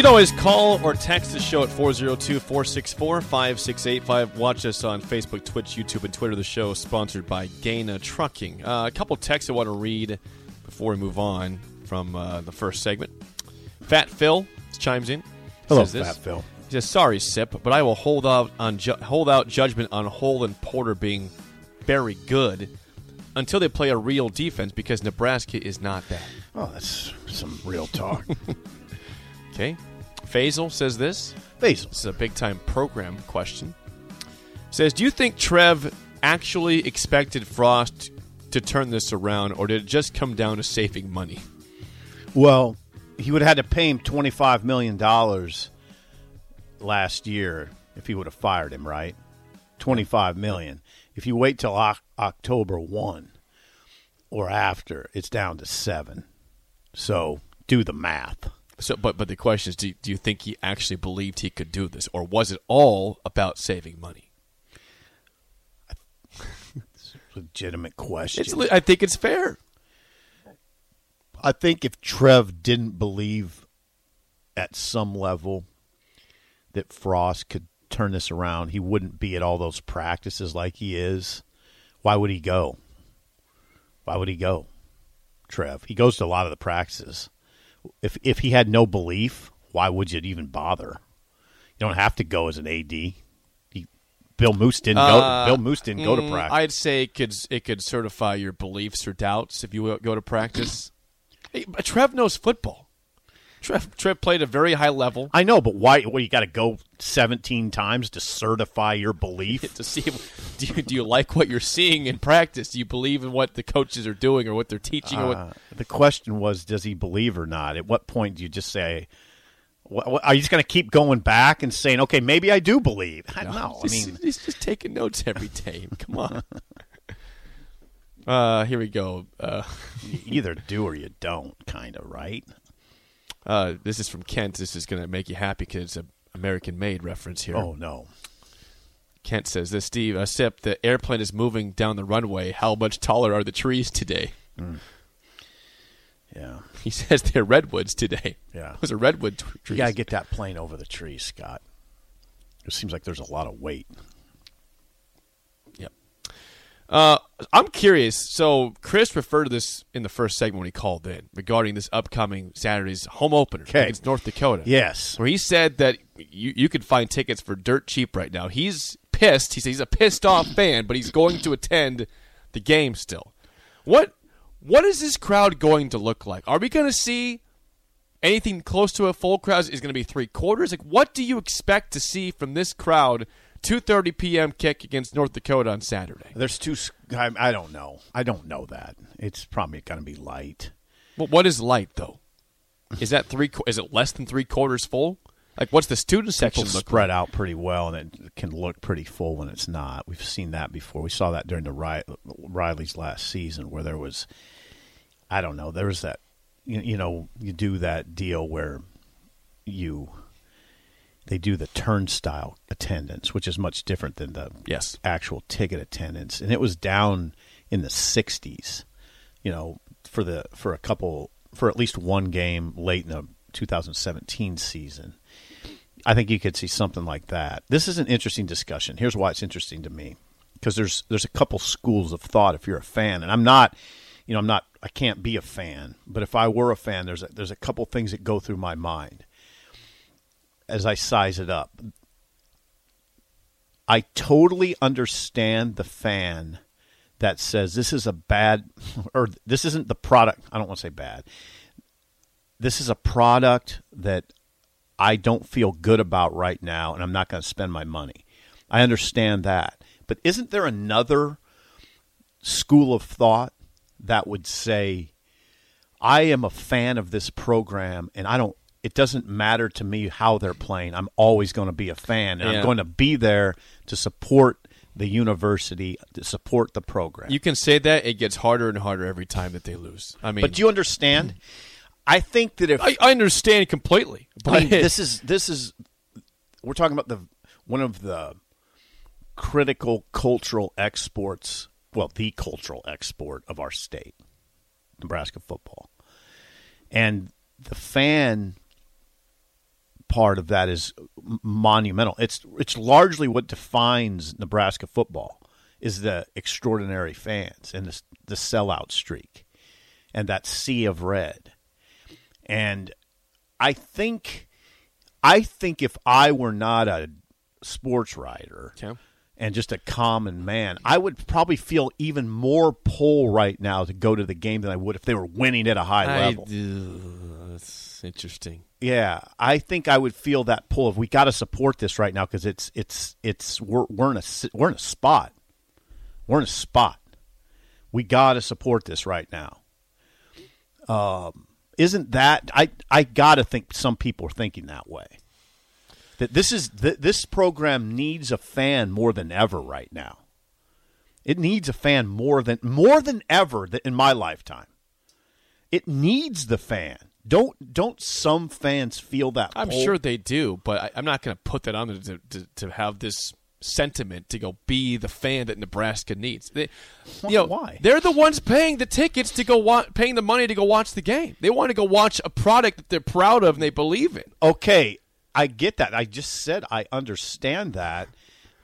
You can always call or text the show at 402 464 5685. Watch us on Facebook, Twitch, YouTube, and Twitter. The show is sponsored by Gana Trucking. Uh, a couple texts I want to read before we move on from uh, the first segment. Fat Phil chimes in. Hello, says this. Fat Phil. He says, "Sorry, Sip, but I will hold out on ju- hold out judgment on Hole and Porter being very good until they play a real defense because Nebraska is not that." Oh, that's some real talk. Okay. Faisal says this. Basil. This is a big time program question. Says, do you think Trev actually expected Frost to turn this around, or did it just come down to saving money? Well, he would have had to pay him $25 million last year if he would have fired him, right? 25 million. If you wait till Oc- October 1 or after, it's down to 7. So do the math. So, but but the question is, do you, do you think he actually believed he could do this, or was it all about saving money? Legitimate question. It's, I think it's fair. I think if Trev didn't believe at some level that Frost could turn this around, he wouldn't be at all those practices like he is. Why would he go? Why would he go? Trev. He goes to a lot of the practices. If if he had no belief, why would you even bother? You don't have to go as an AD. He, Bill Moos didn't Uh, go. Bill Moos didn't go to Mm, practice. I'd say it could it could certify your beliefs or doubts if you go to practice. Hey, but Trev knows football. Trev, Trev played a very high level I know, but why? Well, you got to go seventeen times to certify your belief. to see if, do you, do you like what you're seeing in practice? Do you believe in what the coaches are doing or what they're teaching? or what, Uh, the question was, does he believe or not? At what point do you just say, wh- wh- are you just going to keep going back and saying, okay, maybe I do believe? I don't know. I he's, mean, he's just taking notes every day. Come on. Uh, here we go. Uh, you either do or you don't, kind of, right? Uh, this is from Kent. This is going to make you happy because it's an American-made reference here. Oh no. Kent says this, Steve. Uh, Sip, the airplane is moving down the runway. How much taller are the trees today? Yeah, He says they're redwoods today. Yeah. Those are redwood t- you got to get that plane over the trees, Scott. It seems like there's a lot of weight. Uh, I'm curious. So Chris referred to this in the first segment when he called in regarding this upcoming Saturday's home opener Okay. against North Dakota. Yes. Where he said that you you could find tickets for dirt cheap right now. He's pissed. He says he's a pissed off fan, but he's going to attend the game still. What what is this crowd going to look like? Are we going to see anything close to a full crowd? Is it going to be three quarters? Like, what do you expect to see from this crowd? 2:30 p.m. kick against North Dakota on Saturday. There's two. I, I don't know. I don't know that. It's probably going to be light. Well, what is light though? Is that three? Is it less than three quarters full? Like, what's the student section look spread like? out pretty well, and it can look pretty full when it's not. We've seen that before. We saw that during the Ri- Riley's last season, where there was, I don't know, there was that, you, you know, you do that deal where you, they do the turnstile attendance, which is much different than the Yes. actual ticket attendance, and it was down in the 60s. You know, for the for a couple for at least one game late in the 2017 season. I think you could see something like that. This is an interesting discussion. Here's why it's interesting to me because there's there's a couple schools of thought if you're a fan, and I'm not, you know, I'm not, I can't be a fan, but if I were a fan, there's a, there's a couple things that go through my mind as I size it up. I totally understand the fan that says this is a bad or this isn't the product. I don't want to say bad. This is a product that I don't feel good about right now, and I'm not going to spend my money. I understand that. But isn't there another school of thought that would say, I am a fan of this program and I don't it doesn't matter to me how they're playing. I'm always going to be a fan and Yeah. I'm going to be there to support the university, to support the program. You can say that it gets harder and harder every time that they lose. I mean, but do you understand? I think that if I, I understand completely. But I mean, this is this is we're talking about the one of the critical cultural exports, well, the cultural export of our state, Nebraska football, and the fan part of that is monumental. It's it's largely what defines Nebraska football is the extraordinary fans and the the sellout streak and that sea of red. And I think I think if I were not a sports writer Okay. And just a common man, I would probably feel even more pull right now to go to the game than I would if they were winning at a high I, level. that's interesting. Yeah, I think I would feel that pull of we got to support this right now because it's it's it's we're we're in a we're in a spot. We're in a spot. We got to support this right now. Um, isn't that I I got to think some people are thinking that way. That this is th- this program needs a fan more than ever right now. It needs a fan more than more than ever in my lifetime. It needs the fan. Don't don't some fans feel that? I'm pull? sure they do, but I, I'm not going to put that on them to, to, to have this sentiment to go be the fan that Nebraska needs. They, you know, Why? They're the ones paying the tickets to go wa- paying the money to go watch the game. They want to go watch a product that they're proud of and they believe in. Okay, I get that. I just said I understand that,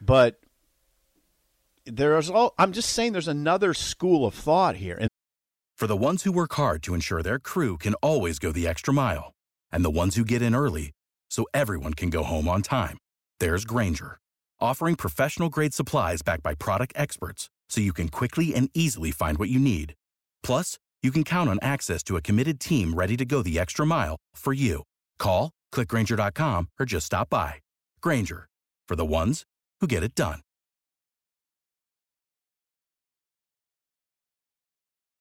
but there's all. I'm just saying there's another school of thought here, and For the ones who work hard to ensure their crew can always go the extra mile, and the ones who get in early so everyone can go home on time, there's Grainger, offering professional grade supplies backed by product experts so you can quickly and easily find what you need. Plus, you can count on access to a committed team ready to go the extra mile for you. Call, clickgrainger.com, or just stop by. Grainger, for the ones who get it done.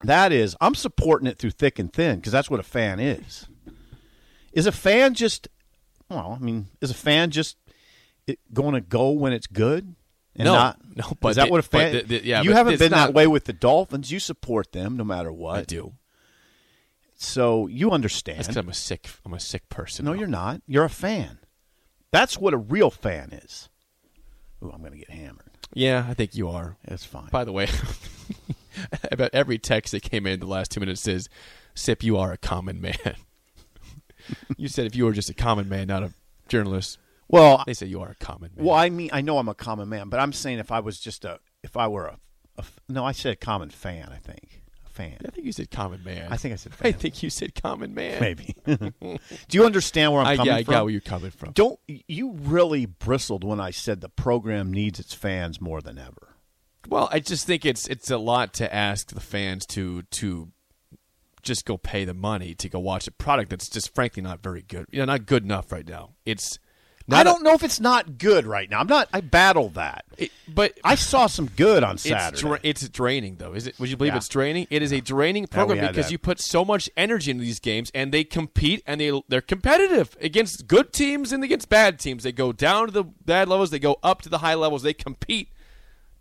that is I'm supporting it through thick and thin because that's what a fan is. Is a fan just? Well, I mean, is a fan just going to go when it's good? And No, not, no, but is that they- what a fan? the- the- yeah, you haven't been not- that way with the Dolphins. You support them no matter what. I do. So you understand. That's because I'm a sick. I'm a sick person. No, you're not. You're a fan. That's what a real fan is. Ooh, I'm going to get hammered. Yeah, I think you are. It's fine. By the way, about every text that came in the last two minutes says, "Sip, you are a common man." you said if you were just a common man, not a journalist. well, They say you are a common man. well, I mean, I know I'm a common man, but I'm saying if I was just a, if I were a, no, I said a common fan. I think a fan. I think you said common man. I think I said I think you said common man. maybe. Do you understand where I'm I, coming yeah, I from? got where you're coming from. Don't you really bristled when I said the program needs its fans more than ever? Well, I just think it's it's a lot to ask the fans to to just go pay the money to go watch a product that's just frankly not very good. You know, not good enough right now. It's not I a- don't know if it's not good right now. I'm not. I battle that. it- but I saw some good on it's Saturday. dra- it's draining though. Is it? Would you believe Yeah. it's draining? It is a draining program had because that. you put so much energy into these games and they compete and they they're competitive against good teams and against bad teams. They go down to the bad levels, they go up to the high levels. They compete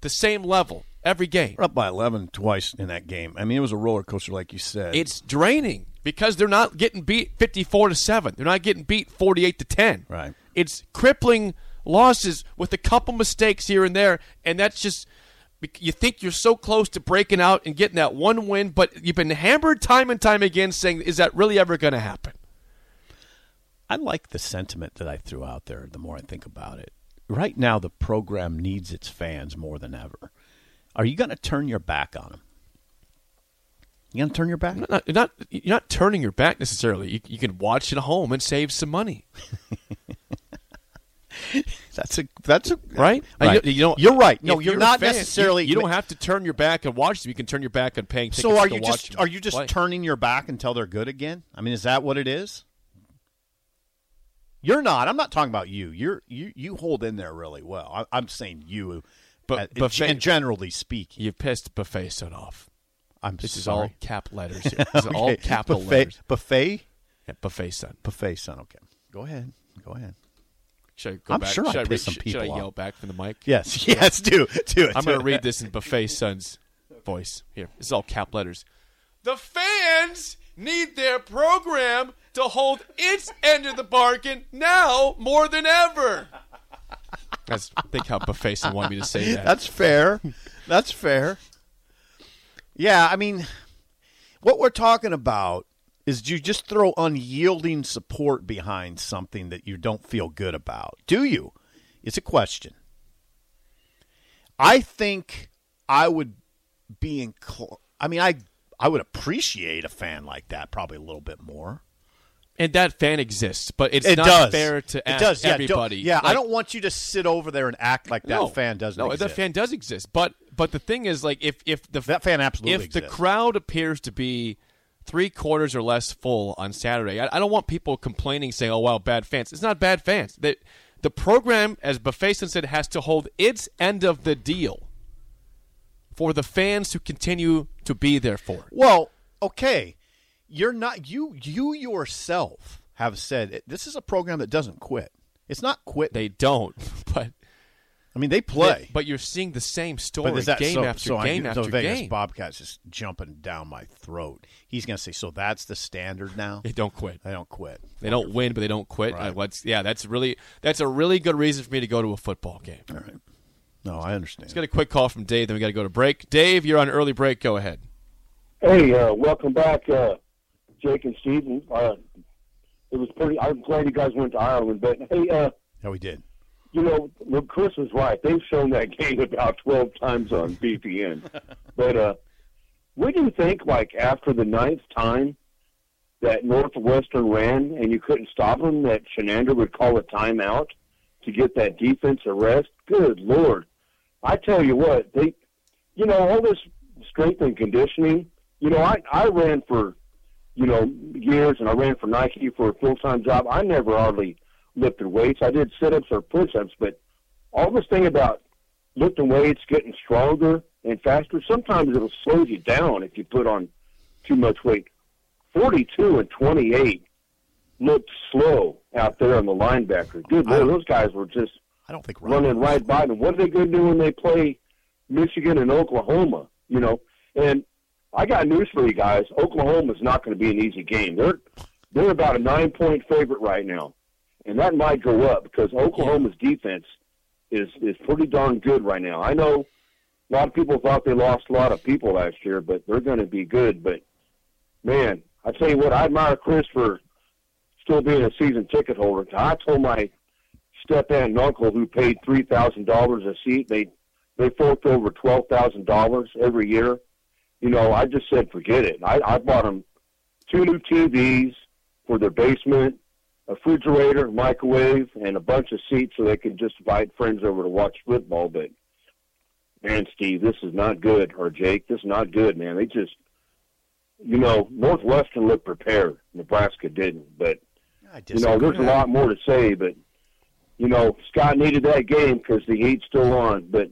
the same level every game. We're up by 11 twice in that game. I mean, it was a roller coaster, like you said. It's draining because they're not getting beat 54 to 7. They're not getting beat 48 to 10. Right. It's crippling losses with a couple mistakes here and there and that's just you think you're so close to breaking out and getting that one win, but you've been hammered time and time again saying is that really ever going to happen? I like the sentiment that I threw out there. The more I think about it, right now the program needs its fans more than ever. Are you going to turn your back on them? You going to turn your back? You're not, not you're not turning your back necessarily. You, you can watch at home and save some money. That's a that's a right? Right. You, you don't, You're right. No, you're not fan, necessarily- You, don't have to turn your back and watch them. You can turn your back and paying. So are you just are you just play. turning your back until they're good again? I mean, is that what it is? You're not. I'm not talking about you. You're you you hold in there really well. I, I'm saying you, But- uh, and generally speaking, You pissed buffet son off. I'm This is sorry. all cap letters. Here. This is all Okay. capital buffet, letters. Buffet, Yeah, buffet son. buffet, son. Okay, go ahead. Go ahead. Should I go I'm back? sure I should I, pissed read- some should I people yell off. back from the mic? Yes, yes. Do do it. I'm do going to read this in buffet son's voice. Here, this is all cap letters. The fans need their program to hold its end of the bargain now more than ever. That's think how buffet son wanted me to say that. That's fair. That's fair. Yeah, I mean, what we're talking about is you just throw unyielding support behind something that you don't feel good about. Do you? It's a question. I think I would be incl- I mean, I I would appreciate a fan like that probably a little bit more. and that fan exists, but it's it not does. fair to it does. Yeah, don't- everybody. Yeah, I don't want you to sit over there and act like that no, fan doesn't No, exist. that fan does exist, but but the thing is, like, if if the That fan absolutely if the crowd appears to be three quarters or less full on Saturday, I, I don't want people complaining saying, "Oh, wow, bad fans." It's not bad fans. That the program, as Buffetson said, has to hold its end of the deal for the fans to continue to be there for. it. Well, okay, you're not you you yourself have said it, this is a program that doesn't quit. It's not quit. They don't, but I mean, they play. but you're seeing the same story that game so, after so I- game so after Vegas game. Bobcats just jumping down my throat. He's going to say, so that's the standard now. They don't quit. They don't quit. They don't win, but they don't quit. Right. Uh, what's- yeah, that's really that's a really good reason for me to go to a football game. All right. No, I understand. Let's get a quick call from Dave. Then we got to go to break. Dave, you're on early break. Go ahead. Hey, uh, welcome back, uh, Jake and Steven. Uh, it was pretty. I'm glad you guys went to Ireland, but hey, uh, yeah, we did. You know, look, Chris was right. They've shown that game about 12 times on BTN. but uh, do you think? Like after the ninth time that Northwestern ran and you couldn't stop them, that Chinander would call a timeout to get that defense a rest. Good lord! I tell you what, they, you know, all this strength and conditioning. You know, I I ran for, you know, years, and I ran for Nike for a full time job. I never hardly lifted weights. I did sit ups or push ups, but all this thing about lifting weights, getting stronger and faster, sometimes it'll slow you down if you put on too much weight. 42 and 28 looked slow out there on the linebacker. Good lord, those guys were just I don't think running right by them. What are they going to do when they play Michigan and Oklahoma? You know, and I got news for you guys. Oklahoma's not going to be an easy game. They're they're about a nine point favorite right now, and that might go up because Oklahoma's defense is is pretty darn good right now. I know a lot of people thought they lost a lot of people last year, but they're going to be good. But man, I tell you what, I admire Chris for still being a season ticket holder. I told my step aunt and uncle who paid three thousand dollars a seat. They they forked over twelve thousand dollars every year. You know, I just said forget it. I, I bought them two new TVs for their basement, a refrigerator, microwave, and a bunch of seats so they could just invite friends over to watch football. But man, Steve, this is not good. Or Jake, this is not good, man. They just, you know, Northwestern looked prepared. Nebraska didn't, but you know, there's a lot more to say, but you know, Scott needed that game because the heat's still on. But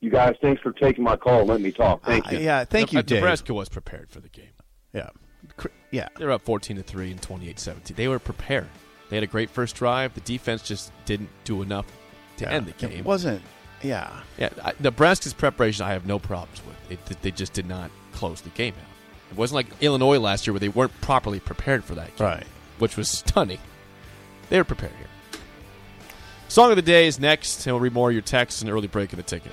you guys, thanks for taking my call. Let me talk. Thank you. Uh, yeah, thank Ne- you, Dave. Nebraska was prepared for the game. Yeah, Cr- yeah. They were up 14 to 3 and 28-17. They were prepared. They had a great first drive. The defense just didn't do enough to end the game. It wasn't. Yeah, Yeah, I, Nebraska's preparation I have no problems with. It, they just did not close the game out. It wasn't like Illinois last year where they weren't properly prepared for that game, right. which was stunning. They were prepared here. Song of the day is next, and we'll read more of your texts and early break of the ticket.